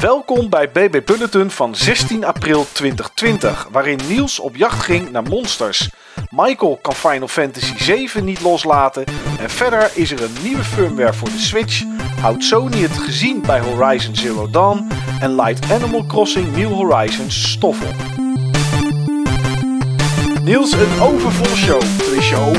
Welkom bij BB Bulletin van 16 april 2020, waarin Niels op jacht ging naar monsters. Michael kan Final Fantasy 7 niet loslaten en verder is er een nieuwe firmware voor de Switch. Houdt Sony het gezien bij Horizon Zero Dawn en Light Animal Crossing New Horizons stof. Niels, een overvol show. De show,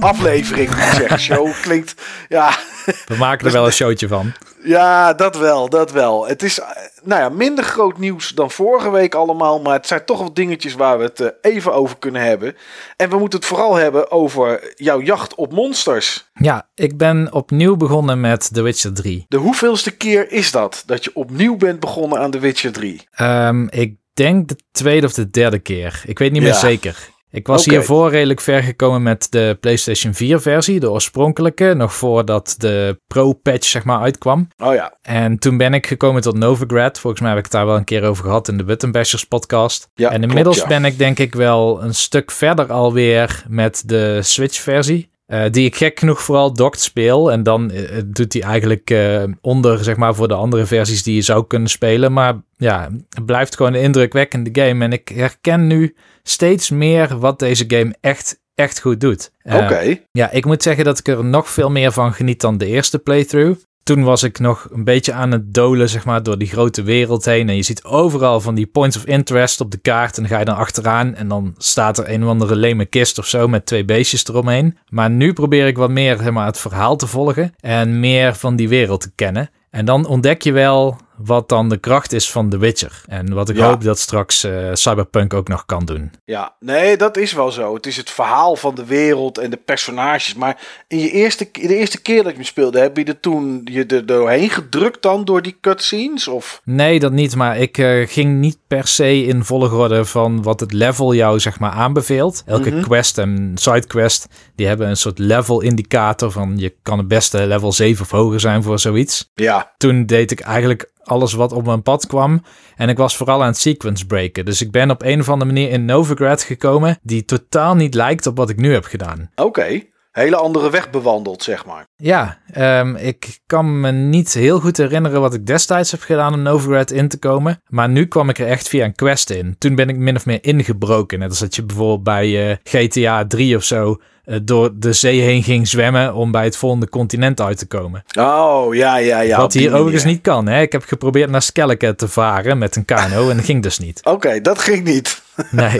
aflevering, zeggen. Show klinkt, ja... We maken er wel een showtje van. Ja, dat wel, dat wel. Het is, eh, nou ja, minder groot nieuws dan vorige week allemaal, maar het zijn toch wel dingetjes waar we het eh, even over kunnen hebben. En we moeten het vooral hebben over jouw jacht op monsters. Ja, ik ben opnieuw begonnen met The Witcher 3. De hoeveelste keer is dat, dat je opnieuw bent begonnen aan The Witcher 3? Um, ik denk de tweede of de derde keer. Ik weet niet meer zeker. Ik was Oké. hiervoor redelijk ver gekomen met de PlayStation 4 versie, de oorspronkelijke, nog voordat de Pro-patch zeg maar uitkwam. Oh ja, En toen ben ik gekomen tot Novigrad. Volgens mij heb ik het daar wel een keer over gehad in de Button Bashers podcast. Ja, en inmiddels klopt, ja. ben ik denk ik wel een stuk verder alweer met de Switch versie. eh, die ik gek genoeg vooral docked speel. En dan eh, doet hij eigenlijk eh, onder, zeg maar, voor de andere versies die je zou kunnen spelen. Maar ja, het blijft gewoon een indrukwekkende game. En ik herken nu steeds meer wat deze game echt, echt goed doet. Eh, oké. ja, ik moet zeggen dat ik er nog veel meer van geniet dan de eerste playthrough. Toen was ik nog een beetje aan het dolen, zeg maar, door die grote wereld heen. En je ziet overal van die points of interest op de kaart. En dan ga je dan achteraan en dan staat er een of andere leme kist of zo met twee beestjes eromheen. Maar nu probeer ik wat meer zeg maar, het verhaal te volgen en meer van die wereld te kennen. En dan ontdek je wel wat dan de kracht is van The Witcher. En wat ik Ja. hoop dat straks eh, Cyberpunk ook nog kan doen. Ja, nee, dat is wel zo. Het is het verhaal van de wereld en de personages. Maar in je eerste, de eerste keer dat je hem speelde, heb je er toen je er doorheen gedrukt dan door die cutscenes? Of? Nee, dat niet. Maar ik eh, ging niet per se in volgorde van wat het level jou zeg maar aanbeveelt. Elke Mhm. quest en sidequest, die hebben een soort level indicator van je kan het beste level 7 of hoger zijn voor zoiets. Ja, Toen deed ik eigenlijk alles wat op mijn pad kwam. En ik was vooral aan het sequence breken. Dus ik ben op een of andere manier in Novigrad gekomen die totaal niet lijkt op wat ik nu heb gedaan. oké. Hele andere weg bewandeld, zeg maar. Ja, ehm, ik kan me niet heel goed herinneren wat ik destijds heb gedaan om Novigrad in te komen. Maar nu kwam ik er echt via een quest in. Toen ben ik min of meer ingebroken. Net als dat je bijvoorbeeld bij eh, GTA 3 of zo door de zee heen ging zwemmen om bij het volgende continent uit te komen. Oh, ja, ja, ja. wat hier manier. overigens niet kan. Hè? Ik heb geprobeerd naar Skelleke te varen met een kano en dat ging dus niet. Oké, dat ging niet. Nee.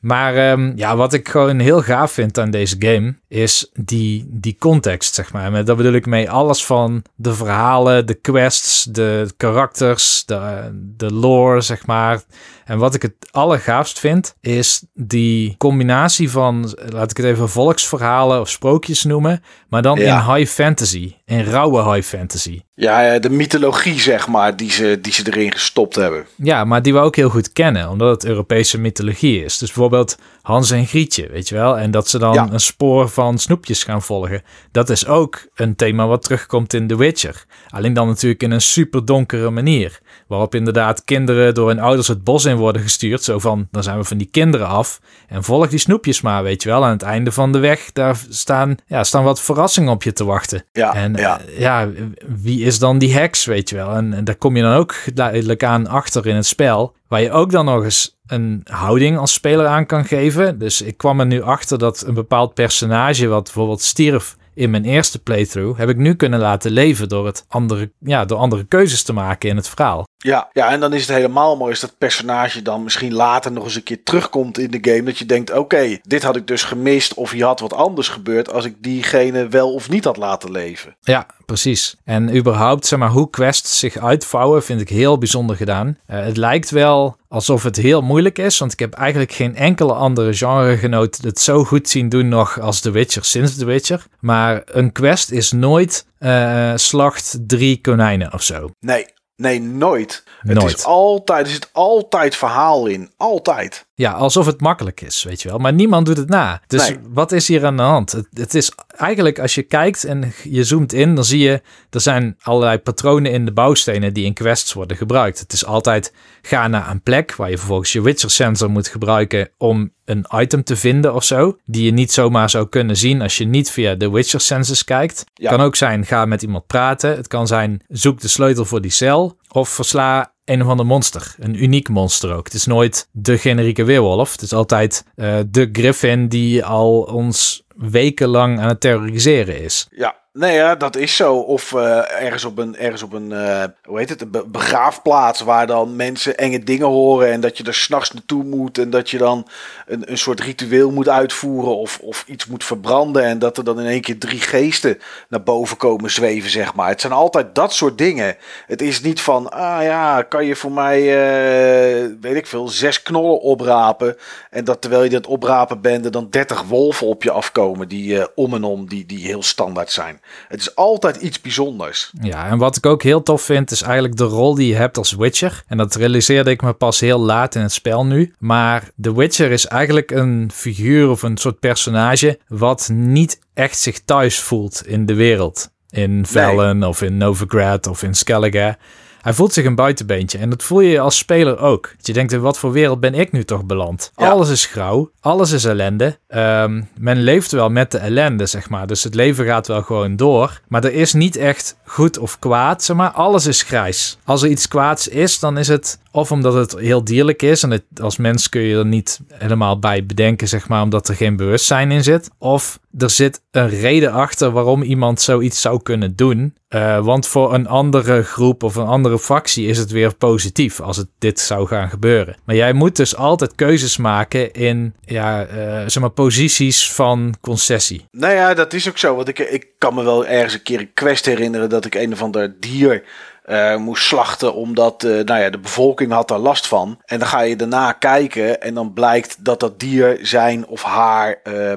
Maar ehm, ja, wat ik gewoon heel gaaf vind aan deze game is die, die context, zeg maar. Met, dat bedoel ik mee alles van de verhalen, de quests, de karakters, de, de lore, zeg maar. En wat ik het allergaafst vind, is die combinatie van, laat ik het even volksverhalen of sprookjes noemen, maar dan Ja. in high fantasy, in rauwe high fantasy. Ja, de mythologie, zeg maar, die ze, die ze erin gestopt hebben. Ja, maar die we ook heel goed kennen, omdat het Europese mythologie is. Dus bijvoorbeeld Hans en Grietje, weet je wel? En dat ze dan Ja. een spoor van snoepjes gaan volgen. Dat is ook een thema wat terugkomt in The Witcher. Alleen dan natuurlijk in een super donkere manier. Waarop inderdaad kinderen door hun ouders het bos in worden gestuurd. Zo van, dan zijn we van die kinderen af. En volg die snoepjes maar, weet je wel. Aan het einde van de weg, daar staan, ja, staan wat verrassingen op je te wachten. Ja, En ja. eh, ja, wie is dan die heks, weet je wel? En, en daar kom je dan ook geleidelijk aan achter in het spel. Waar je ook dan nog eens een houding als speler aan kan geven. Dus ik kwam er nu achter dat een bepaald personage, wat bijvoorbeeld stierf in mijn eerste playthrough, heb ik nu kunnen laten leven door, het andere, ja, door andere keuzes te maken in het verhaal. Ja, ja, en dan is het helemaal mooi als dat personage dan misschien later nog eens een keer terugkomt in de game. Dat je denkt, oké, dit had ik dus gemist of hier had wat anders gebeurd als ik diegene wel of niet had laten leven. Ja, precies. En überhaupt, zeg maar, hoe quests zich uitvouwen, vind ik heel bijzonder gedaan. Eh, het lijkt wel alsof het heel moeilijk is, want ik heb eigenlijk geen enkele andere genregenoot het zo goed zien doen nog als The Witcher sinds The Witcher. Maar een quest is nooit eh, slacht drie konijnen of zo. Nee, nee, nooit. Het is altijd, er zit altijd verhaal in. Altijd. Ja, alsof het makkelijk is, weet je wel. Maar niemand doet het na. Dus Nee. wat is hier aan de hand? Het, het is eigenlijk, als je kijkt en je zoomt in, dan zie je... er zijn allerlei patronen in de bouwstenen die in quests worden gebruikt. Het is altijd, ga naar een plek waar je vervolgens je Witcher sensor moet gebruiken... om een item te vinden of zo. Die je niet zomaar zou kunnen zien als je niet via de Witcher sensors kijkt. Ja. Kan ook zijn, ga met iemand praten. Het kan zijn, zoek de sleutel voor die cel. Of versla een of ander monster. Een uniek monster ook. Het is nooit de generieke weerwolf. Het is altijd uh, de griffin die al ons wekenlang aan het terroriseren is. Ja, Nee, ja, dat is zo. Of uh, ergens op een, ergens op een uh, hoe heet het, een begraafplaats waar dan mensen enge dingen horen en dat je er s'nachts naartoe moet en dat je dan een, een soort ritueel moet uitvoeren of, of iets moet verbranden en dat er dan in één keer drie geesten naar boven komen zweven, zeg maar. Het zijn altijd dat soort dingen. Het is niet van, ah ja, kan je voor mij, uh, weet ik veel, zes knollen oprapen en dat terwijl je dat oprapen bent er dan dertig wolven op je afkomen die om en om, die, die heel standaard zijn. Het is altijd iets bijzonders. Ja, en wat ik ook heel tof vind, is eigenlijk de rol die je hebt als Witcher. En dat realiseerde ik me pas heel laat in het spel nu. Maar de Witcher is eigenlijk een figuur of een soort personage wat niet echt zich thuis voelt in de wereld. In Velen of in Novigrad of in Skellige. Hij voelt zich een buitenbeentje en dat voel je als speler ook. Je denkt, in wat voor wereld ben ik nu toch beland? Alles is grauw, alles is ellende. Um, men leeft wel met de ellende, zeg maar. Dus het leven gaat wel gewoon door. Maar er is niet echt goed of kwaad, zeg maar. Alles is grijs. Als er iets kwaads is, dan is het of omdat het heel dierlijk is en als mens kun je er niet helemaal bij bedenken, zeg maar, omdat er geen bewustzijn in zit. Of er zit een reden achter waarom iemand zoiets zou kunnen doen. Uh, want voor een andere groep of een andere fractie is het weer positief als het dit zou gaan gebeuren. Maar jij moet dus altijd keuzes maken in ja, uh, zeg maar, posities van concessie. Nou ja, dat is ook zo. Want ik, ik kan me wel ergens een keer een quest herinneren dat ik een of ander dier uh, moest slachten omdat uh, nou ja, de bevolking had daar last van. En dan ga je daarna kijken en dan blijkt dat dat dier zijn of haar uh,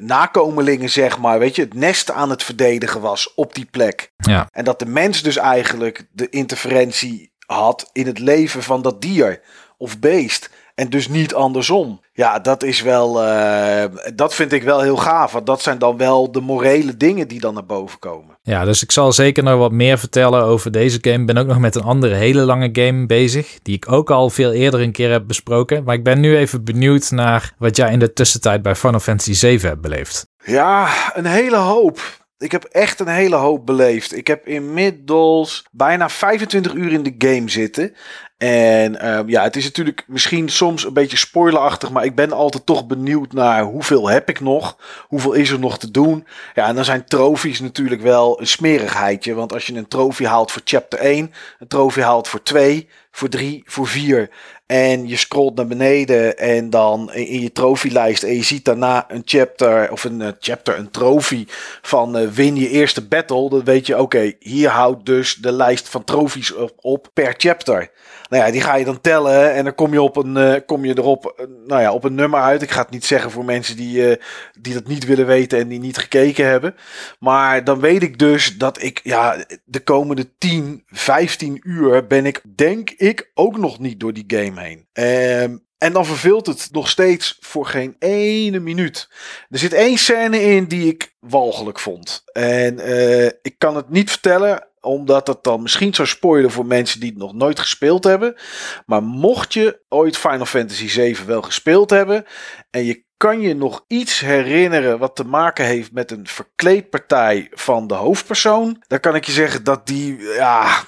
nakomelingen, zeg maar, weet je, het nest aan het verdedigen was op die plek. Ja. En dat de mens dus eigenlijk de interferentie had in het leven van dat dier of beest. En dus niet andersom. Ja, dat is wel. Uh, dat vind ik wel heel gaaf. Want dat zijn dan wel de morele dingen die dan naar boven komen. Ja, dus ik zal zeker nog wat meer vertellen over deze game. Ik ben ook nog met een andere hele lange game bezig. Die ik ook al veel eerder een keer heb besproken. Maar ik ben nu even benieuwd naar wat jij in de tussentijd bij Final Fantasy 7 hebt beleefd. Ja, een hele hoop. Ik heb echt een hele hoop beleefd. Ik heb inmiddels bijna 25 uur in de game zitten. En uh, ja, het is natuurlijk misschien soms een beetje spoilerachtig, maar ik ben altijd toch benieuwd naar hoeveel heb ik nog? Hoeveel is er nog te doen? Ja, en dan zijn trofies natuurlijk wel een smerigheidje. Want als je een trofee haalt voor chapter 1, een trofee haalt voor 2, voor 3, voor 4 en je scrolt naar beneden en dan in je trofielijst en je ziet daarna een chapter of een uh, chapter, een trofee van uh, win je eerste battle. Dan weet je, oké, hier houdt dus de lijst van trofies op, per chapter. Nou ja, die ga je dan tellen en dan kom je, op een, uh, kom je erop nou ja, op een nummer uit. Ik ga het niet zeggen voor mensen die, die dat niet willen weten en die niet gekeken hebben. Maar dan weet ik dus dat ik ja, de komende 10, 15 uur ben ik, denk ik, ook nog niet door die game heen. Um, en dan verveelt het nog steeds voor geen ene minuut. Er zit één scène in die ik walgelijk vond. En uh, ik kan het niet vertellen, omdat het dan misschien zou spoilen voor mensen die het nog nooit gespeeld hebben. Maar mocht je ooit Final Fantasy 7 wel gespeeld hebben. En je kan je nog iets herinneren wat te maken heeft met een verkleedpartij van de hoofdpersoon. Dan kan ik je zeggen dat die, ja,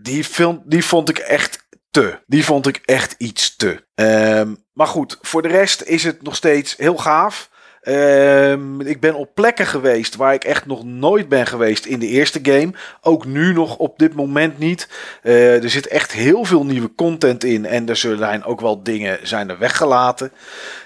die film, die vond ik echt te. Die vond ik echt iets te. Um, maar goed, voor de rest is het nog steeds heel gaaf. Um, ik ben op plekken geweest waar ik echt nog nooit ben geweest in de eerste game. Ook nu nog op dit moment niet. Uh, er zit echt heel veel nieuwe content in. En er zullen ook wel dingen zijn er weggelaten.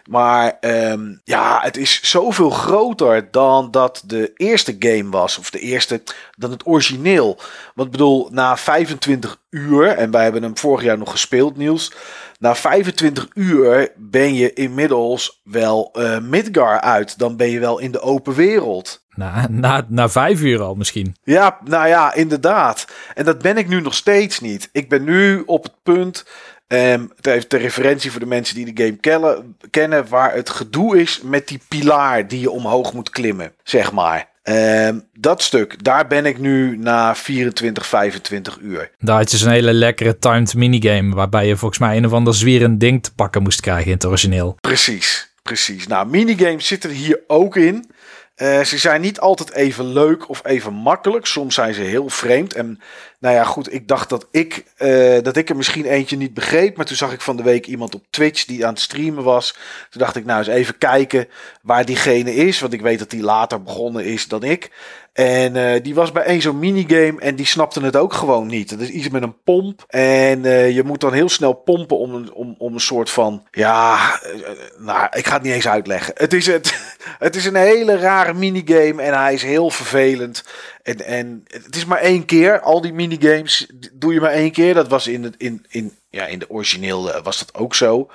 Maar um, ja, het is zoveel groter dan dat de eerste game was. Of de eerste, dan het origineel. Want ik bedoel, na 25 uur, en wij hebben hem vorig jaar nog gespeeld, Niels. Na 25 uur ben je inmiddels wel uh, Midgar uit. Dan ben je wel in de open wereld. Na, na, na vijf uur al misschien. Ja, nou ja, inderdaad. En dat ben ik nu nog steeds niet. Ik ben nu op het punt Um, het de referentie voor de mensen die de game kennen, kennen, waar het gedoe is met die pilaar die je omhoog moet klimmen, zeg maar. Um, dat stuk, daar ben ik nu na 24, 25 uur. Daar had je zo'n hele lekkere timed minigame, waarbij je volgens mij een of ander zwierend ding te pakken moest krijgen in het origineel. Precies, precies. Nou, minigames zitten hier ook in. Uh, ze zijn niet altijd even leuk of even makkelijk. Soms zijn ze heel vreemd. En nou ja, goed, ik dacht dat ik, uh, dat ik er misschien eentje niet begreep. Maar toen zag ik van de week iemand op Twitch die aan het streamen was. Toen dacht ik, nou eens even kijken waar diegene is. Want ik weet dat die later begonnen is dan ik. En uh, die was bij één zo'n minigame en die snapte het ook gewoon niet. Het is iets met een pomp. En uh, je moet dan heel snel pompen om een, om, om een soort van. Ja, uh, nou, ik ga het niet eens uitleggen. Het is, het, het is een hele rare minigame en hij is heel vervelend. En, en het is maar één keer. Al die minigames doe je maar één keer. Dat was in, het, in, in, ja, in de origineel was dat ook zo.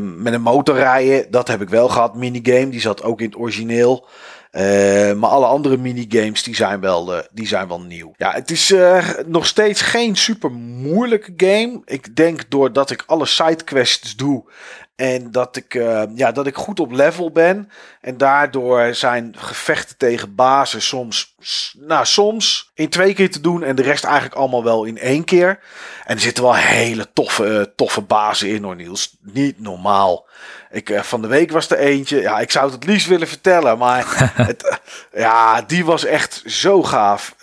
met een motorrijden, dat heb ik wel gehad. Minigame, die zat ook in het origineel. Uh, maar alle andere minigames die zijn wel, uh, die zijn wel nieuw. Ja, het is uh, nog steeds geen super moeilijke game. Ik denk doordat ik alle sidequests doe en dat ik, ja, dat ik goed op level ben. En daardoor zijn gevechten tegen bazen soms, nou, soms in twee keer te doen. En de rest eigenlijk allemaal wel in één keer. En er zitten wel hele toffe, toffe bazen in hoor Niels. Niet normaal. Ik, uh, van de week was er eentje. Ja, ik zou het het liefst willen vertellen. Maar het, ja, die was echt zo gaaf.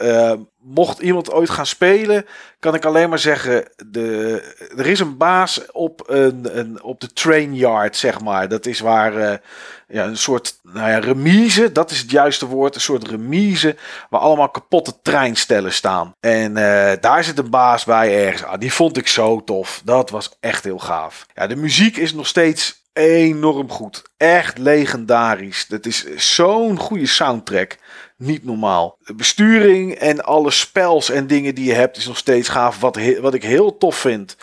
Mocht iemand ooit gaan spelen, kan ik alleen maar zeggen: de, er is een baas op, een, op de train yard, zeg maar. Dat is waar uh, ja, een soort nou ja, remise, dat is het juiste woord. Een soort remise waar allemaal kapotte treinstellen staan. En uh, daar zit een baas bij ergens. Ah, die vond ik zo tof. Dat was echt heel gaaf. Ja, de muziek is nog steeds enorm goed. Echt legendarisch. Dat is zo'n goede soundtrack. Niet normaal. De besturing en alle spels en dingen die je hebt is nog steeds gaaf. Wat, wat ik heel tof vind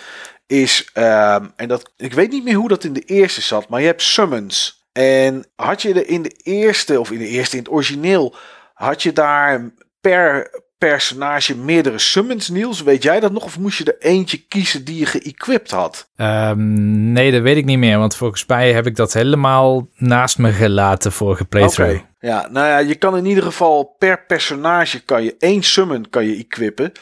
is, um, en dat, ik weet niet meer hoe dat in de eerste zat, maar je hebt summons. En had je er in de eerste, of in de eerste, in het origineel, had je daar per personage meerdere summons, Niels? Weet jij dat nog? Of moest je er eentje kiezen die je geëquipt had? Um, nee, dat weet ik niet meer. Want volgens mij heb ik dat helemaal naast me gelaten vorige playthrough. Okay. Ja, nou ja, je kan in ieder geval per personage kan je één summon kan je equippen.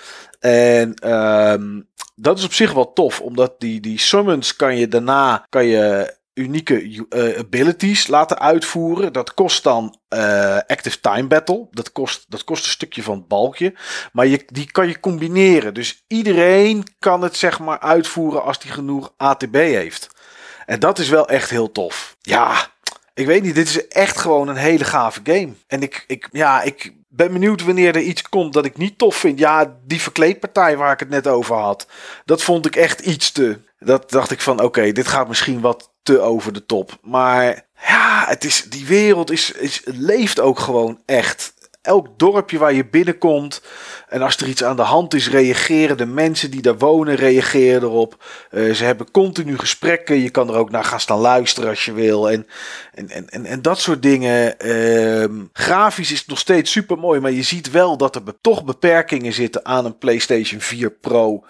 En um, dat is op zich wel tof, omdat die, die summons kan je daarna kan je unieke uh, abilities laten uitvoeren. Dat kost dan uh, Active Time Battle. Dat kost, dat kost een stukje van het balkje. Maar je, die kan je combineren. Dus iedereen kan het zeg maar uitvoeren als die genoeg ATB heeft. En dat is wel echt heel tof. Ja, ik weet niet. Dit is echt gewoon een hele gave game. En ik, ik, ja, ik ben benieuwd wanneer er iets komt dat ik niet tof vind. Ja, die verkleedpartij waar ik het net over had. Dat vond ik echt iets te. Dat dacht ik van oké, dit gaat misschien wat te over de top. Maar ja, het is, die wereld is, is, leeft ook gewoon echt. Elk dorpje waar je binnenkomt en als er iets aan de hand is, reageren de mensen die daar wonen, reageren erop. Uh, ze hebben continu gesprekken. Je kan er ook naar gaan staan luisteren als je wil. En, en, en, en, dat soort dingen. Uh, grafisch is het nog steeds super mooi, maar je ziet wel dat er toch beperkingen zitten aan een PlayStation 4 Pro.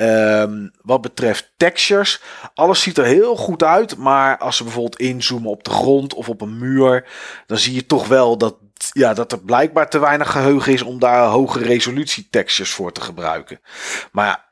Um, wat betreft textures, alles ziet er heel goed uit. Maar als ze bijvoorbeeld inzoomen op de grond of op een muur, dan zie je toch wel dat, ja, dat er blijkbaar te weinig geheugen is om daar hoge resolutie textures voor te gebruiken. Maar ja,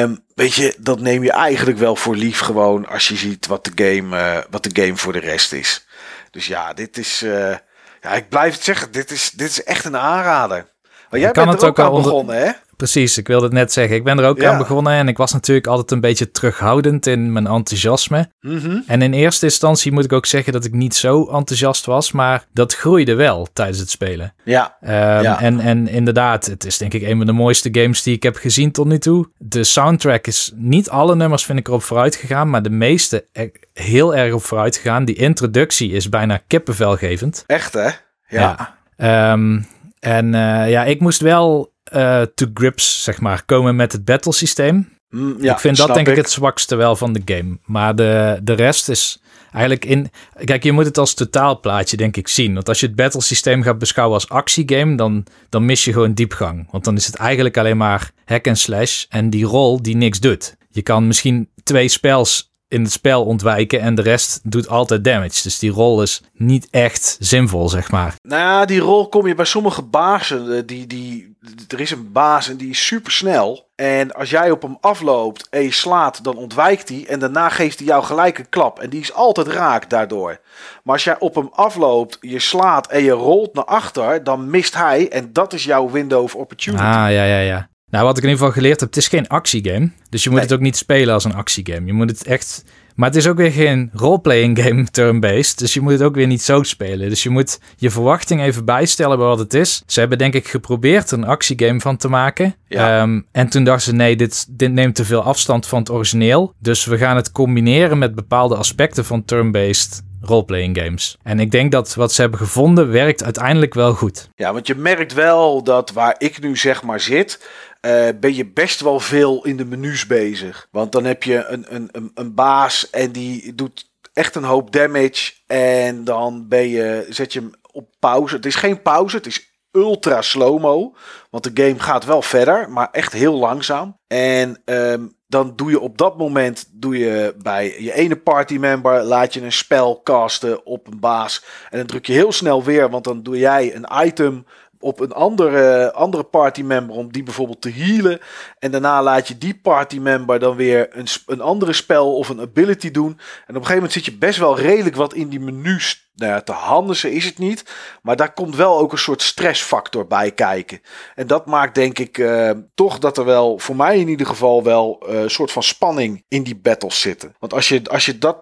um, weet je, dat neem je eigenlijk wel voor lief gewoon als je ziet wat de game, uh, wat de game voor de rest is. Dus ja, dit is, uh, ja, ik blijf het zeggen, dit is, dit is echt een aanrader. Maar jij bent er ook, ook aan begonnen, hè? Precies, ik wilde het net zeggen. Ik ben er ook aan begonnen en ik was natuurlijk altijd een beetje terughoudend in mijn enthousiasme. Mm En in eerste instantie moet ik ook zeggen dat ik niet zo enthousiast was, maar dat groeide wel tijdens het spelen. Ja. Um, ja. En, en inderdaad, het is denk ik een van de mooiste games die ik heb gezien tot nu toe. De soundtrack is niet alle nummers vind ik erop vooruit gegaan, maar de meeste er heel erg op vooruit gegaan. Die introductie is bijna kippenvelgevend. Echt hè? Ja. ja. Um, en uh, ja, ik moest wel uh, to grips, zeg maar, komen met het battle systeem. Mm, ja, ik vind dat denk ik. het zwakste wel van de game. Maar de, de rest is eigenlijk in... Kijk, je moet het als totaalplaatje denk ik zien. Want als je het battle systeem gaat beschouwen als actiegame... Dan, dan mis je gewoon diepgang. Want dan is het eigenlijk alleen maar hack en slash... en die rol die niks doet. Je kan misschien twee spels in het spel ontwijken en de rest doet altijd damage. Dus die rol is niet echt zinvol, zeg maar. Nou ja, die rol kom je bij sommige bazen. Eh, die, die, er is een baas en die is super snel. En als jij op hem afloopt en je slaat, dan ontwijkt hij. En daarna geeft hij jou gelijk een klap. En die is altijd raak daardoor. Maar als jij op hem afloopt, je slaat en je rolt naar achter, dan mist hij. En dat is jouw window of opportunity. Ah, ja, ja, ja. Nou, wat ik in ieder geval geleerd heb, het is geen actiegame. Dus je moet Nee. het ook niet spelen als een actiegame. Je moet het echt... Maar het is ook weer geen roleplaying game turn-based. Dus je moet het ook weer niet zo spelen. Dus je moet je verwachting even bijstellen bij wat het is. Ze hebben denk ik geprobeerd er een actiegame van te maken. Ja. Ehm, en toen dachten ze, nee, dit, dit neemt te veel afstand van het origineel. Dus we gaan het combineren met bepaalde aspecten van turn-based roleplaying games. En ik denk dat wat ze hebben gevonden werkt uiteindelijk wel goed. Ja, want je merkt wel dat waar ik nu zeg maar zit, eh, ben je best wel veel in de menus bezig. Want dan heb je een, een, een, een baas en die doet echt een hoop damage. En dan ben je, zet je hem op pauze. Het is geen pauze, het is ultra slow-mo. Want de game gaat wel verder, maar echt heel langzaam. En ehm, dan doe je op dat moment, doe je bij je ene partymember, laat je een spel casten op een baas. En dan druk je heel snel weer, want dan doe jij een item op een andere, andere partymember om die bijvoorbeeld te healen. En daarna laat je die partymember dan weer een, een andere spel of een ability doen. En op een gegeven moment zit je best wel redelijk wat in die menus nou ja, te handigen is het niet. Maar daar komt wel ook een soort stressfactor bij kijken. En dat maakt denk ik eh, toch dat er wel, voor mij in ieder geval wel, eh, een soort van spanning in die battles zitten. Want als je, als je dat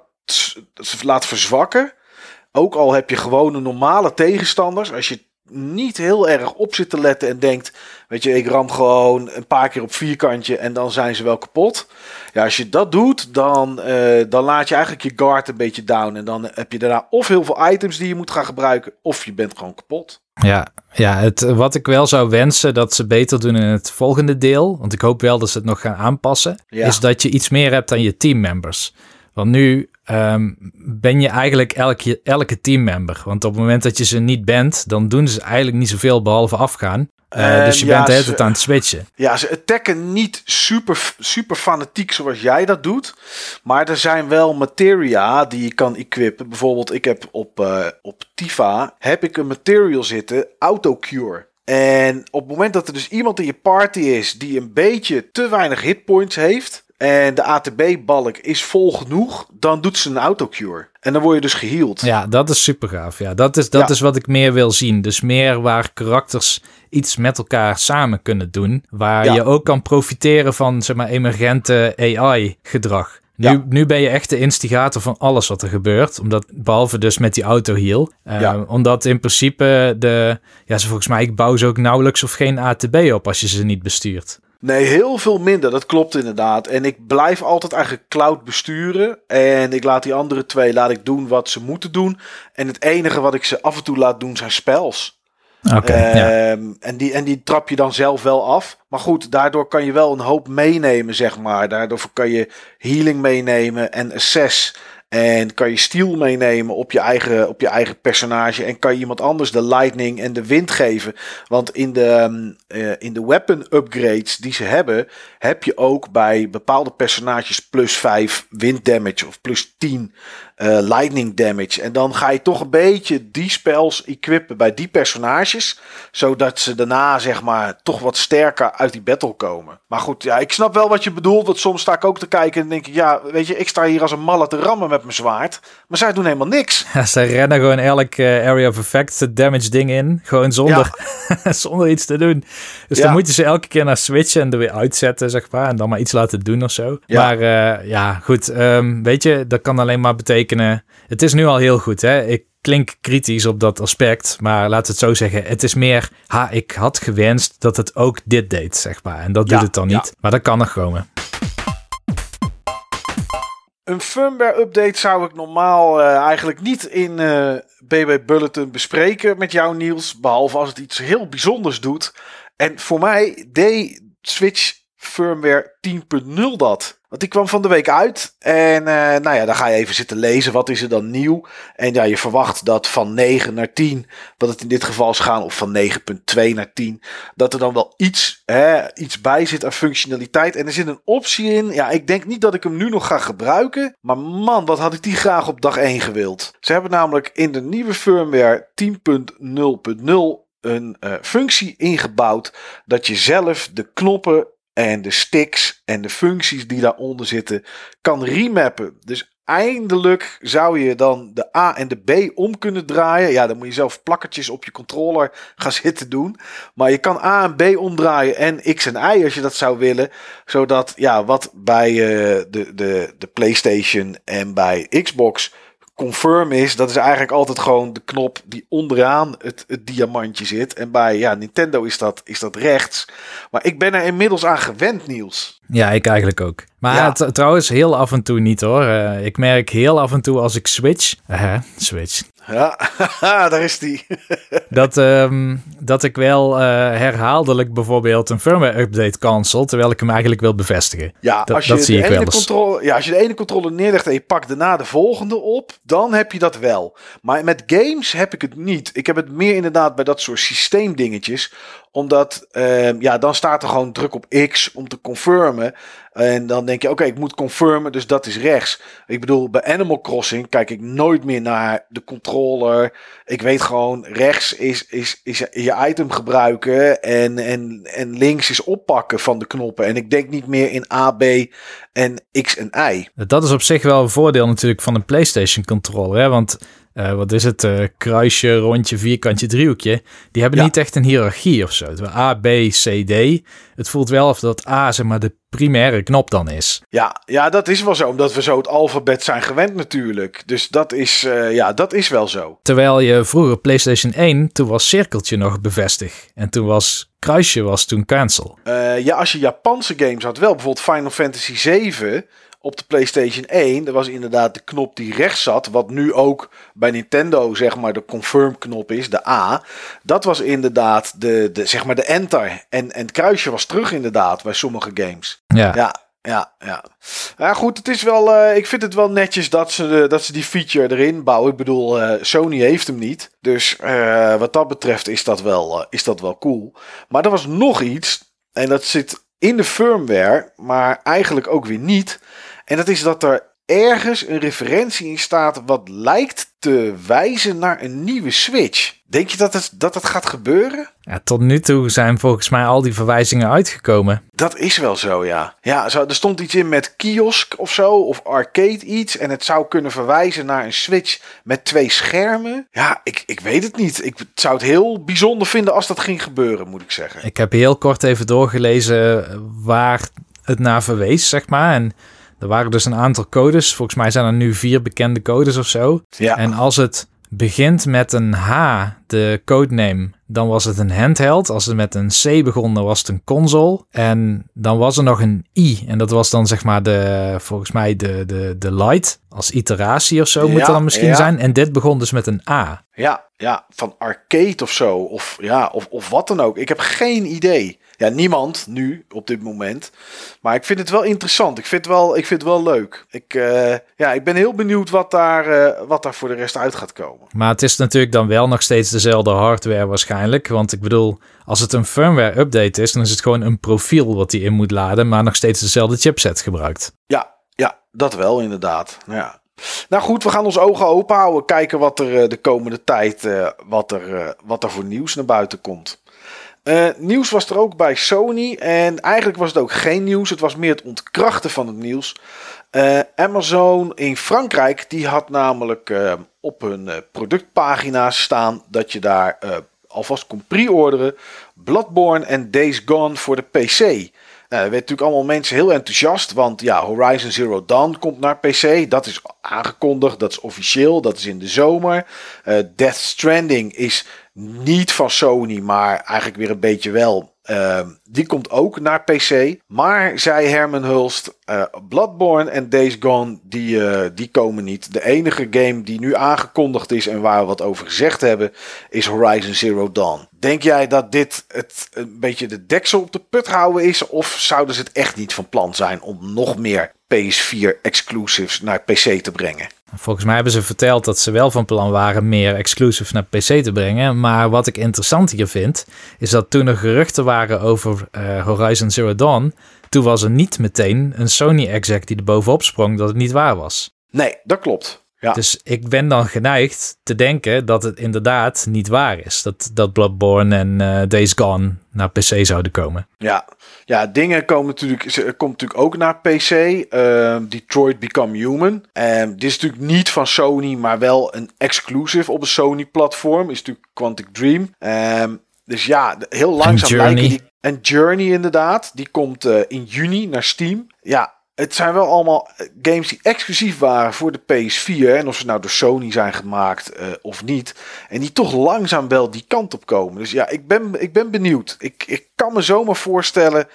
laat verzwakken, ook al heb je gewone normale tegenstanders, als je niet heel erg op zit te letten en denkt, weet je, ik ram gewoon een paar keer op vierkantje en dan zijn ze wel kapot. Ja, als je dat doet, dan, eh, dan laat je eigenlijk je guard een beetje down. En dan heb je daarna of heel veel items die je moet gaan gebruiken, of je bent gewoon kapot. Ja, ja het, wat ik wel zou wensen dat ze beter doen in het volgende deel, want ik hoop wel dat ze het nog gaan aanpassen, Ja. is dat je iets meer hebt aan je teammembers. Want nu ehm, ben je eigenlijk elke, elke teammember. Want op het moment dat je ze niet bent, dan doen ze eigenlijk niet zoveel behalve afgaan. Eh, En dus je ja, bent de hele tijd aan het switchen. Ja, ze attacken niet super, super fanatiek zoals jij dat doet. Maar er zijn wel materia die je kan equippen. Bijvoorbeeld, ik heb op, eh, op Tifa heb ik een material zitten, autocure. En op het moment dat er dus iemand in je party is die een beetje te weinig hitpoints heeft. En de ATB-balk is vol genoeg, dan doet ze een autocure. En dan word je dus geheeld. Ja, dat is super gaaf. Ja, dat is, dat Ja. is wat ik meer wil zien. Dus meer waar karakters iets met elkaar samen kunnen doen. Waar Ja. je ook kan profiteren van zeg maar, emergente AI-gedrag. Nu, Ja. nu ben je echt de instigator van alles wat er gebeurt. Omdat, behalve dus met die auto-heal. Eh, Ja. Omdat in principe de... Ja, ze volgens mij, ik bouw ze ook nauwelijks of geen ATB op als je ze niet bestuurt. Nee, heel veel minder. Dat klopt inderdaad. En ik blijf altijd eigenlijk cloud besturen. En ik laat die andere twee laat ik doen wat ze moeten doen. En het enige wat ik ze af en toe laat doen zijn spells. Oké, ja. Ehm, en, die, en die trap je dan zelf wel af. Maar goed, daardoor kan je wel een hoop meenemen, zeg maar. Daardoor kan je healing meenemen en assess. En kan je steel meenemen op je, eigen, op je eigen personage. En kan je iemand anders de lightning en de wind geven. Want in de, ehm, eh, in de weapon upgrades die ze hebben, heb je ook bij bepaalde personages plus 5 wind damage of plus 10 eh, lightning damage. En dan ga je toch een beetje die spells equippen bij die personages. Zodat ze daarna, zeg maar, toch wat sterker uit die battle komen. Maar goed, ja, ik snap wel wat je bedoelt. Want soms sta ik ook te kijken en denk ik, ja, weet je, ik sta hier als een malle te rammen met mijn zwaard. Maar zij doen helemaal niks. Ja, ze rennen gewoon elk eh, area of effect damage ding in. Gewoon zonder, zonder iets te doen. Dus Ja. dan moet je ze elke keer naar switchen en er weer uitzetten, zeg maar. En dan maar iets laten doen of zo. Maar eh, ja, goed. ehm, weet je, dat kan alleen maar betekenen... Het is nu al heel goed, hè. Ik klink kritisch op dat aspect. Maar laat het zo zeggen. Het is meer... Ha, ik had gewenst dat het ook dit deed, zeg maar. En dat Ja, doet het dan ja. niet. Maar dat kan nog komen. Een firmware update zou ik normaal eh, eigenlijk niet in eh BB Bulletin bespreken met jou Niels. Behalve als het iets heel bijzonders doet. En voor mij deed Switch firmware 10.0 dat. Want die kwam van de week uit. En eh, nou ja, dan ga je even zitten lezen. Wat is er dan nieuw? En ja, je verwacht dat van 9 naar 10, dat het in dit geval is gaan, of van 9.2 naar 10, dat er dan wel iets, hè, iets bij zit aan functionaliteit. En er zit een optie in. Ja, ik denk niet dat ik hem nu nog ga gebruiken. Maar man, wat had ik die graag op dag 1 gewild. Ze hebben namelijk in de nieuwe firmware 10.0.0 een eh, functie ingebouwd dat je zelf de knoppen en de sticks en de functies die daaronder zitten kan remappen. Dus eindelijk zou je dan de A en de B om kunnen draaien. Ja, dan moet je zelf plakkertjes op je controller gaan zitten doen. Maar je kan A en B omdraaien en X en Y als je dat zou willen. Zodat ja, wat bij uh, de, de, de PlayStation en bij Xbox confirm is, dat is eigenlijk altijd gewoon de knop die onderaan het, het diamantje zit. En bij ja, Nintendo is dat, is dat rechts. Maar ik ben er inmiddels aan gewend, Niels. Ja, ik eigenlijk ook. Maar ja. trouwens, heel af en toe niet hoor. Uh, ik merk heel af en toe als ik switch. Uh, switch. Ja, daar is die. dat, um, dat ik wel uh, herhaaldelijk bijvoorbeeld een firmware update cancel, terwijl ik hem eigenlijk wil bevestigen. Ja, dat, als je dat zie de ik ene wel eens. controle, ja, als je de ene controle neerlegt en je pakt daarna de volgende op, dan heb je dat wel. Maar met games heb ik het niet. Ik heb het meer inderdaad bij dat soort systeemdingetjes omdat, uh, ja, dan staat er gewoon druk op X om te confirmen. En dan denk je, oké, ik moet confirmen, dus dat is rechts. Ik bedoel, bij Animal Crossing kijk ik nooit meer naar de controller. Ik weet gewoon, rechts is, is, is je item gebruiken en, en, en links is oppakken van de knoppen. En ik denk niet meer in A, B en X en Y. Dat is op zich wel een voordeel natuurlijk van een PlayStation controller, hè? want... Uh, wat is het? Uh, kruisje, rondje, vierkantje, driehoekje. Die hebben ja. niet echt een hiërarchie of zo. A, B, C, D. Het voelt wel of dat A zeg maar de primaire knop dan is. Ja, ja, dat is wel zo. Omdat we zo het alfabet zijn gewend natuurlijk. Dus dat is, uh, ja, dat is wel zo. Terwijl je vroeger PlayStation 1, toen was cirkeltje nog bevestigd. En toen was kruisje was toen cancel. ja, als je Japanse games had wel. Bijvoorbeeld Final Fantasy 7 op de PlayStation 1, dat was inderdaad de knop die rechts zat, wat nu ook bij Nintendo zeg maar de confirm knop is, de A. Dat was inderdaad de, de zeg maar de enter en, en het kruisje was terug inderdaad bij sommige games. Ja. Ja, ja, ja. Ja, goed, het is wel, uh, ik vind het wel netjes dat ze, dat ze die feature erin bouwen. Ik bedoel, uh, Sony heeft hem niet. Dus wat dat betreft is dat, wel, is dat wel cool. Maar er was nog iets, en dat zit in de firmware, maar eigenlijk ook weer niet. En dat is dat er ergens een referentie in staat wat lijkt te wijzen naar een nieuwe Switch. Denk je dat het, dat het gaat gebeuren? Ja, tot nu toe zijn volgens mij al die verwijzingen uitgekomen. Dat is wel zo, ja. Ja, zo, er stond iets in met kiosk of zo, of arcade iets. En het zou kunnen verwijzen naar een Switch met twee schermen. Ja, ik, ik weet het niet. Ik zou het heel bijzonder vinden als dat ging gebeuren, moet ik zeggen. Ik heb heel kort even doorgelezen waar het naar verwees, zeg maar. En er waren dus een aantal codes. Volgens mij zijn er nu vier bekende codes of zo. Ja. En als het begint met een H, de codename, dan was het een handheld. Als het met een C begon, dan was het een console. En dan was er nog een I. En dat was dan zeg maar de, volgens mij de, de, de light. Als iteratie of zo Ja, moet dat dan misschien ja. zijn. En dit begon dus met een A. Ja, ja, van arcade of zo. Of, ja, of, of wat dan ook. Ik heb geen idee. Ja, niemand nu op dit moment. Maar ik vind het wel interessant. Ik vind het wel, ik vind het wel leuk. Ik, eh, ja, ik ben heel benieuwd wat daar, eh, wat daar voor de rest uit gaat komen. Maar het is natuurlijk dan wel nog steeds dezelfde hardware waarschijnlijk. Want ik bedoel, als het een firmware update is, dan is het gewoon een profiel wat hij in moet laden, maar nog steeds dezelfde chipset gebruikt. Ja, ja, dat wel inderdaad. Ja. Nou goed, we gaan onze ogen open houden. Kijken wat er eh, de komende tijd wat er, wat er voor nieuws naar buiten komt. Eh, nieuws was er ook bij Sony. En eigenlijk was het ook geen nieuws. Het was meer het ontkrachten van het nieuws. Eh, Amazon in Frankrijk die had namelijk eh, op hun productpagina's staan dat je daar alvast kon pre-orderen. Bloodborne en Days Gone voor de PC. Nou, er natuurlijk allemaal mensen heel enthousiast, want ja, Horizon Zero Dawn komt naar PC. Dat is aangekondigd, dat is officieel, dat is in de zomer. Eh, Death Stranding is niet van Sony, maar eigenlijk weer een beetje wel. Ehm, die komt ook naar PC. Maar, zei Herman Hulst, eh, Bloodborne en Days Gone, die, eh, die komen niet. De enige game die nu aangekondigd is en waar we wat over gezegd hebben, is Horizon Zero Dawn. Denk jij dat dit het een beetje de deksel op de put houden is? Of zouden ze het echt niet van plan zijn om nog meer PS4 exclusives naar PC te brengen? Volgens mij hebben ze verteld dat ze wel van plan waren meer exclusive naar PC te brengen. Maar wat ik interessant hier vind, is dat toen er geruchten waren over eh, Horizon Zero Dawn, toen was er niet meteen een Sony exec die er bovenop sprong dat het niet waar was. Nee, dat klopt. Ja. Dus ik ben dan geneigd te denken dat het inderdaad niet waar is. Dat, dat Bloodborne en eh, Days Gone naar PC zouden komen. Ja, ja dingen komen natuurlijk, ze- komt natuurlijk ook naar PC. Ehm, Detroit Become Human. Ehm, dit is natuurlijk niet van Sony, maar wel een exclusive op een Sony-platform. Is natuurlijk Quantic Dream. Ehm, dus ja, heel langzaam Journey. lijken die... En Journey inderdaad, die komt eh, in juni naar Steam. Ja, het zijn wel allemaal eh, games die exclusief waren voor de PS4. En of ze nou door Sony zijn gemaakt eh, of niet. En die toch langzaam wel die kant op komen. Dus ja, ik ben, ik ben benieuwd. Ik, ik kan me zomaar voorstellen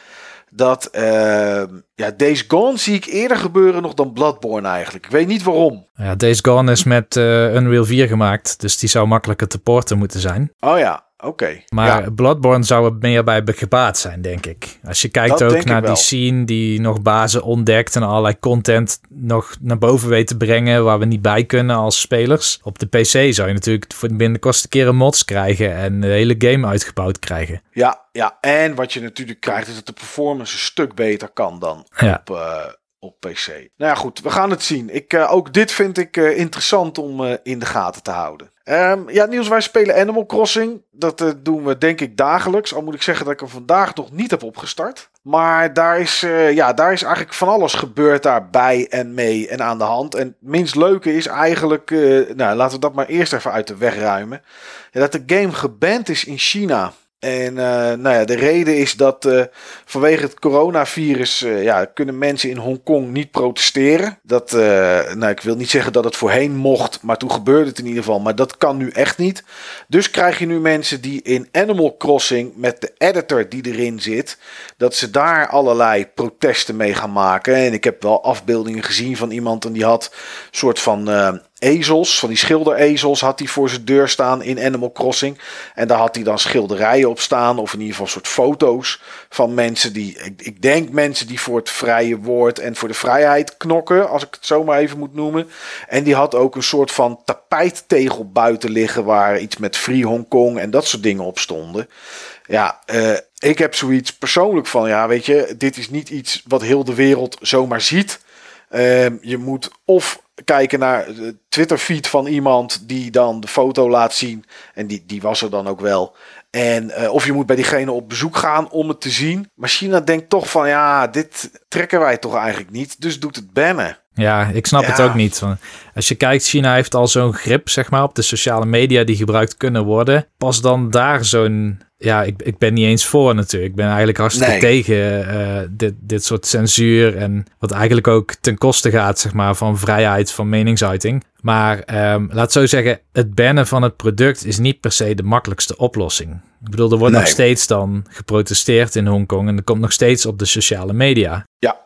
dat... eh, ja, Days Gone zie ik eerder gebeuren nog dan Bloodborne eigenlijk. Ik weet niet waarom. Ja, Days Gone is met eh, Unreal 4 gemaakt, dus die zou makkelijker te porten moeten zijn. Oh ja, oké. Maar Ja, Bloodborne zou er meer bij gebaat zijn, denk ik. Als je kijkt Dat ook naar die scene die nog bazen ontdekt en allerlei content nog naar boven weet te brengen waar we niet bij kunnen als spelers. Op de PC zou je natuurlijk voor binnen de kosten keren mods krijgen en de hele game uitgebouwd krijgen. ja, ja, en wat je natuurlijk krijgt is dat de performance een stuk beter kan dan Ja. op, eh, op PC. Nou ja, goed, we gaan het zien. Ik, eh, ook dit vind ik eh, interessant om eh, in de gaten te houden. Ehm, ja, Niels, wij spelen Animal Crossing. Dat doen we denk ik dagelijks. Al moet ik zeggen dat ik hem vandaag nog niet heb opgestart. Maar daar is, ja, daar is eigenlijk van alles gebeurd daarbij en mee en aan de hand. En het minst leuke is eigenlijk, nou laten we dat maar eerst even uit de weg ruimen. Ja, dat de game geband is in China. En eh, nou ja, de reden is dat eh, vanwege het coronavirus eh, ja, kunnen mensen in Hongkong niet protesteren. Dat, nou, ik wil niet zeggen dat het voorheen mocht, maar toen gebeurde het in ieder geval. Maar dat kan nu echt niet. Dus krijg je nu mensen die in Animal Crossing met de editor die erin zit, dat ze daar allerlei protesten mee gaan maken. En ik heb wel afbeeldingen gezien van iemand en die had een soort van ezels, van die schilderezels had hij voor zijn deur staan in Animal Crossing. En daar had hij dan schilderijen op staan, of in ieder geval soort foto's van mensen die, ik, ik denk mensen die voor het vrije woord en voor de vrijheid knokken, als ik het zo maar even moet noemen. En die had ook een soort van tapijttegel buiten liggen waar iets met Free Hong Kong en dat soort dingen op stonden. Ja, eh, ik heb zoiets persoonlijk van, ja, weet je, dit is niet iets wat heel de wereld zomaar ziet. Ehm, je moet of kijken naar de Twitter-feed van iemand die dan de foto laat zien. En die, die was er dan ook wel. En eh, of je moet bij diegene op bezoek gaan om het te zien. Maar China denkt toch van, ja, dit trekken wij toch eigenlijk niet. Dus doet het bannen. Ja, ik snap het ook niet. Want Als je kijkt, China heeft al zo'n grip, zeg maar, op de sociale media die gebruikt kunnen worden. Pas dan daar zo'n... Ja, ik, ik ben niet eens voor natuurlijk. Ik ben eigenlijk hartstikke Nee. tegen eh, dit, dit soort censuur. En wat eigenlijk ook ten koste gaat, zeg maar, van vrijheid van meningsuiting. Maar ehm, laat zo zeggen, het bannen van het product is niet per se de makkelijkste oplossing. Ik bedoel, er wordt Nee. nog steeds dan geprotesteerd in Hongkong. En er komt nog steeds op de sociale media. Ja.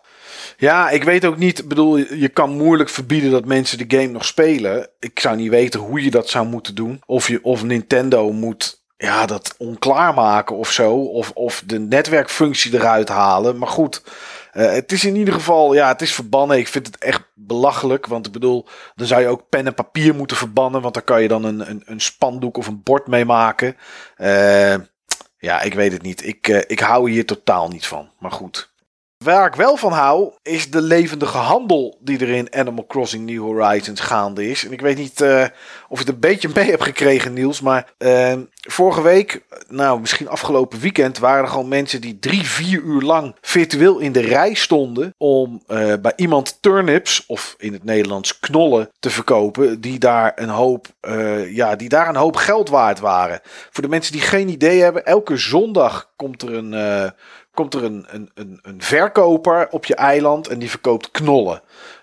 Ja, ik weet ook niet. Ik bedoel, je kan moeilijk verbieden dat mensen de game nog spelen. Ik zou niet weten hoe je dat zou moeten doen. Of, je, of Nintendo moet ja, dat onklaar maken of zo. Of, of de netwerkfunctie eruit halen. Maar goed, eh, het is in ieder geval, ja, het is verbannen. Ik vind het echt belachelijk. Want ik bedoel, dan zou je ook pen en papier moeten verbannen. Want daar kan je dan een, een, een spandoek of een bord mee maken. Eh, ja, ik weet het niet. Ik, eh, ik hou hier totaal niet van. Maar goed. Waar ik wel van hou, is de levendige handel die er in Animal Crossing New Horizons gaande is. En ik weet niet eh, of je het een beetje mee hebt gekregen, Niels. Maar eh, vorige week, nou misschien afgelopen weekend, waren er gewoon mensen die drie, vier uur lang virtueel in de rij stonden. om eh, bij iemand turnips, of in het Nederlands knollen, te verkopen. Die daar een hoop, ja, die daar een hoop geld waard waren. Voor de mensen die geen idee hebben, elke zondag komt er een. Komt er een, een, een, een verkoper op je eiland en die verkoopt knollen,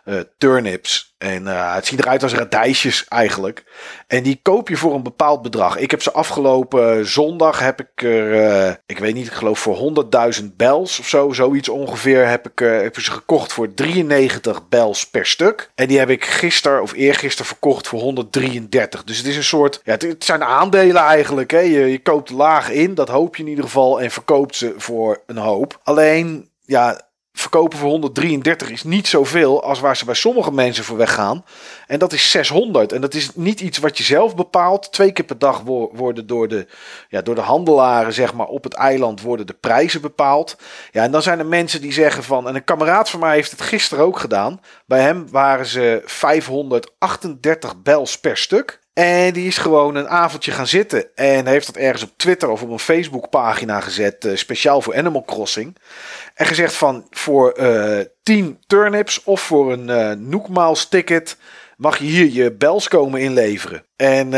eh, turnips. En eh, het ziet eruit als radijsjes eigenlijk. En die koop je voor een bepaald bedrag. Ik heb ze afgelopen zondag, heb ik er, eh, ik weet niet, ik geloof voor 100.000 bels of zo, zoiets ongeveer, heb ik, heb ze gekocht voor 93 bels per stuk. En die heb ik gisteren of eergisteren verkocht voor 133. Dus het is een soort, ja, het, het zijn aandelen eigenlijk. Hè. Je, je koopt laag in, dat hoop je in ieder geval, en verkoopt ze voor een hoop. Alleen, ja, verkopen voor 133 is niet zoveel als waar ze bij sommige mensen voor weggaan. En dat is 600. En dat is niet iets wat je zelf bepaalt. Twee keer per dag worden door de, ja, door de handelaren zeg maar, op het eiland worden de prijzen bepaald. Ja, en dan zijn er mensen die zeggen van... En een kameraad van mij heeft het gisteren ook gedaan. Bij hem waren ze 538 bels per stuk. En die is gewoon een avondje gaan zitten. En heeft dat ergens op Twitter of op een Facebook pagina gezet. Uh, speciaal voor Animal Crossing. En gezegd van voor uh, eh, 10 turnips of voor een uh, Nookmaals ticket mag je hier je bels komen inleveren. En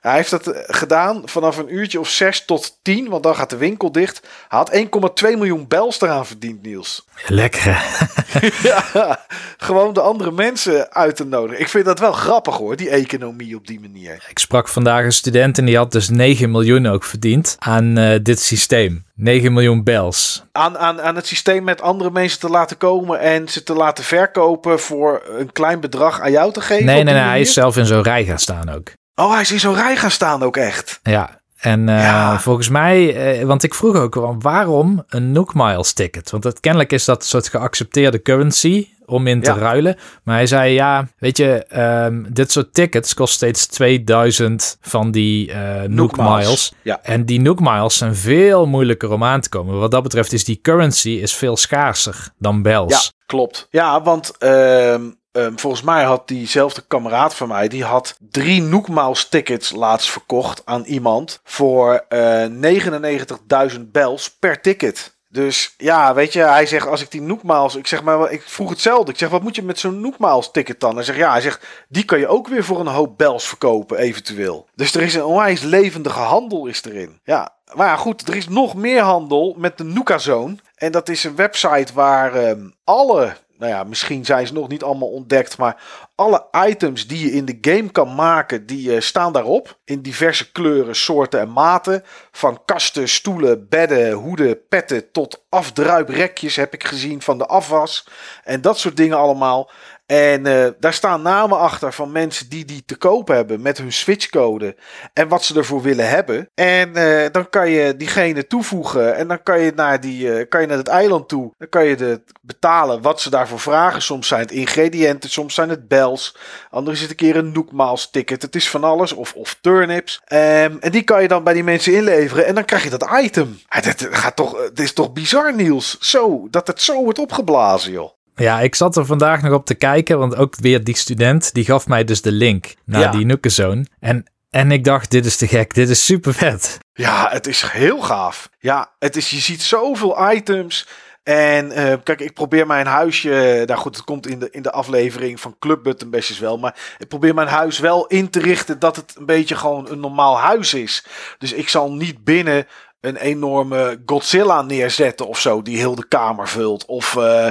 Hij heeft dat eh, gedaan vanaf een uurtje of zes tot tien, want dan gaat de winkel dicht. Hij had 1,2 miljoen bels eraan verdiend, Niels. Lekker. ja, gewoon de andere mensen uit te nodigen. Ik vind dat wel grappig hoor, die economie op die manier. Ik sprak vandaag een student en die had dus 9 miljoen ook verdiend aan uh, dit systeem. 9 miljoen bels. Aan, aan, aan het systeem met andere mensen te laten komen en ze te laten verkopen voor een klein bedrag aan jou te geven? Nee, nee, nee. Hij is zelf in zo'n rij gaan staan ook. Oh, hij is in zo'n rij gaan staan ook echt. Ja, en uh, volgens mij, uh, want ik vroeg ook waarom een Nook Miles ticket? Want het, kennelijk is dat een soort geaccepteerde currency om in te ruilen. Maar hij zei, ja, weet je, um, dit soort tickets kost steeds 2000 van die uh, Nook, Miles. Ja. En die Nook Miles zijn veel moeilijker om aan te komen. Wat dat betreft is die currency is veel schaarser dan Bells. Ja, klopt. Ja, want... Uh, Um, volgens mij had diezelfde kameraad van mij, die had drie Nookmaals tickets laatst verkocht aan iemand voor uh, eh, 99.000 bels per ticket. Dus ja, weet je, hij zegt als ik die Nookmaals, ik zeg maar, ik vroeg hetzelfde. Ik zeg, wat moet je met zo'n Nookmaals ticket dan? Hij zegt, ja, hij zegt, die kan je ook weer voor een hoop bels verkopen, eventueel. Dus er is een onwijs levendige handel is erin. Ja, maar ja, goed, er is nog meer handel met de Nookazone. En dat is een website waar um, alle nou ja, misschien zijn ze nog niet allemaal ontdekt, maar alle items die je in de game kan maken, die uh, staan daarop. In diverse kleuren, soorten en maten. Van kasten, stoelen, bedden, hoeden, petten tot afdruiprekjes heb ik gezien van de afwas. En dat soort dingen allemaal. En uh, daar staan namen achter van mensen die die te koop hebben met hun switchcode. En wat ze ervoor willen hebben. En uh, dan kan je diegene toevoegen. En dan kan je naar, die, uh, kan je naar het eiland toe. Dan kan je de, betalen wat ze daarvoor vragen. Soms zijn het ingrediënten, soms zijn het bells. Anders is het een keer een Nookmaals ticket. Het is van alles. Of, of turnips. Um, en die kan je dan bij die mensen inleveren. En dan krijg je dat item. Het, gaat toch, het is toch bizar Niels. Zo, dat het zo wordt opgeblazen joh. Ja, ik zat er vandaag nog op te kijken, want ook weer die student, die gaf mij dus de link naar die Nookezone. En, en ik dacht, dit is te gek, dit is super vet. Ja, het is heel gaaf. Ja, het is, je ziet zoveel items. En uh, kijk, ik probeer mijn huisje. Nou goed, het komt in de, in de aflevering van Club Button bestjes wel. Maar ik probeer mijn huis wel in te richten dat het een beetje gewoon een normaal huis is. Dus ik zal niet binnen een enorme Godzilla neerzetten of zo, die heel de kamer vult. Of uh,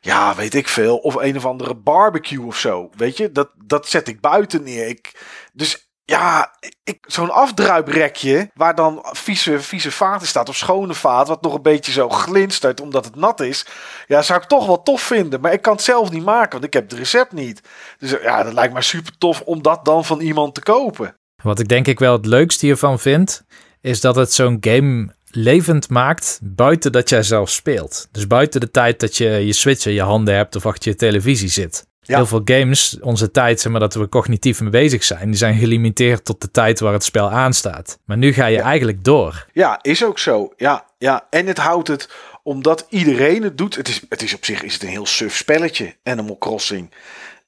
ja, weet ik veel. Of een of andere barbecue of zo. Weet je, dat, dat zet ik buiten neer. Ik, dus ja, ik, zo'n afdruiprekje waar dan vieze, vieze vaat staat of schone vaat, wat nog een beetje zo glinstert omdat het nat is. Ja, zou ik toch wel tof vinden. Maar ik kan het zelf niet maken, want ik heb het recept niet. Dus ja, dat lijkt me super tof om dat dan van iemand te kopen. Wat ik denk ik wel het leukste hiervan vind, is dat het zo'n game levend maakt buiten dat jij zelf speelt. Dus buiten de tijd dat je je Switch in je handen hebt of achter je televisie zit. Heel veel games, onze tijd, zeg maar, dat we cognitief mee bezig zijn, die zijn gelimiteerd tot de tijd waar het spel aanstaat. Maar nu ga je eigenlijk door. Ja, is ook zo. Ja, ja. En het houdt het, omdat iedereen het doet. Het is, het is op zich is het een heel suf spelletje, Animal Crossing.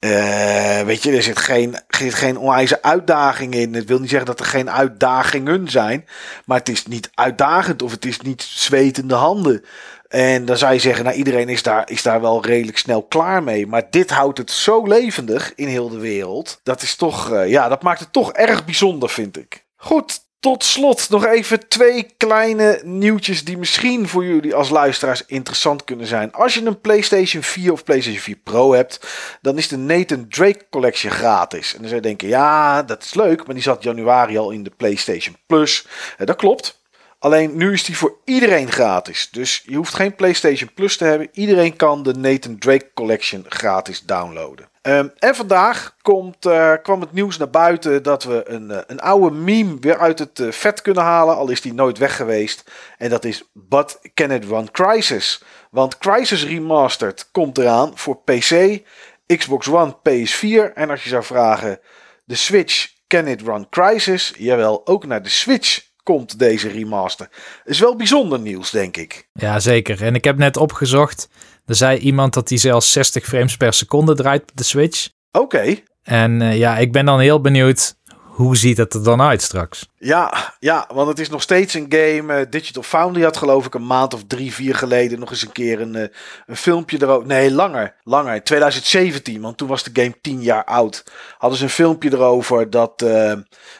Uh, weet je, er zit geen, zit geen onwijze uitdaging in. Het wil niet zeggen dat er geen uitdagingen zijn. Maar het is niet uitdagend of het is niet zwetende handen. En dan zou je zeggen, nou iedereen is daar, is daar wel redelijk snel klaar mee. Maar dit houdt het zo levendig in heel de wereld. Dat is toch, uh, ja, dat maakt het toch erg bijzonder, vind ik. Goed, tot slot nog even twee kleine nieuwtjes die misschien voor jullie als luisteraars interessant kunnen zijn. Als je een PlayStation 4 of PlayStation 4 Pro hebt, dan is de Nathan Drake Collection gratis. En dan zou je denken, ja, dat is leuk, maar die zat januari al in de PlayStation Plus. Eh, dat klopt. Alleen nu is die voor iedereen gratis. Dus je hoeft geen PlayStation Plus te hebben. Iedereen kan de Nathan Drake Collection gratis downloaden. Ehm, en vandaag komt, uh, kwam het nieuws naar buiten dat we een, uh, een oude meme weer uit het uh, vet kunnen halen. Al is die nooit weg geweest. En dat is But Can It Run Crisis? Want Crisis Remastered komt eraan voor PC, Xbox One, PS4. En als je zou vragen, de Switch Can It Run Crisis? Jawel, ook naar de Switch komt deze remaster. Is wel bijzonder nieuws, denk ik. Ja, zeker. En ik heb net opgezocht. Er zei iemand dat hij zelfs 60 frames per seconde draait op de Switch. Oké. En uh, ja, ik ben dan heel benieuwd hoe ziet het er dan uit straks? Ja, ja, want het is nog steeds een game. Uh, Digital Foundry had geloof ik een maand of drie, vier geleden nog eens een keer een, uh, een filmpje erover. Nee, langer, langer. 2017, want toen was de game tien jaar oud. Hadden ze een filmpje erover dat, uh,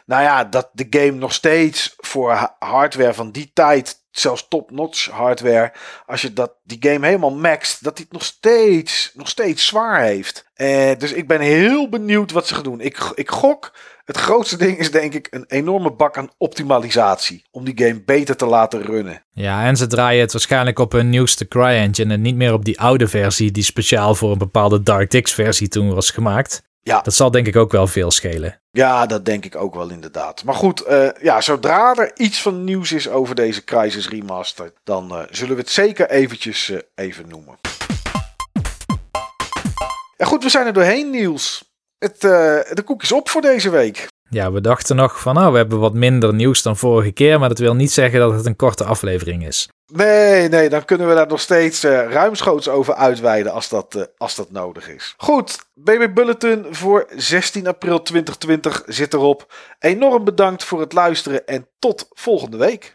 nou ja, dat de game nog steeds voor hardware van die tijd zelfs top-notch hardware, als je dat, die game helemaal maxt, dat het nog steeds, nog steeds zwaar heeft. Dus ik ben heel benieuwd wat ze gaan doen. Ik, ik gok, het grootste ding is denk ik een enorme bak aan optimalisatie. Om die game beter te laten runnen. Ja, en ze draaien het waarschijnlijk op hun nieuwste CryEngine en niet meer op die oude versie die speciaal voor een bepaalde DirectX versie toen was gemaakt. Ja. Dat zal denk ik ook wel veel schelen. Ja, dat denk ik ook wel inderdaad. Maar goed, uh, ja, zodra er iets van nieuws is over deze Crisis Remaster, dan uh, zullen we het zeker eventjes uh, even noemen. Ja goed, we zijn er doorheen Niels. Het, de koek is op voor deze week. Ja, we dachten nog van nou, we hebben wat minder nieuws dan vorige keer, maar dat wil niet zeggen dat het een korte aflevering is. Nee, nee, dan kunnen we daar nog steeds uh, ruimschoots over uitweiden als dat, uh, als dat nodig is. Goed, BB Bulletin voor 16 april 2020 zit erop. Enorm bedankt voor het luisteren en tot volgende week.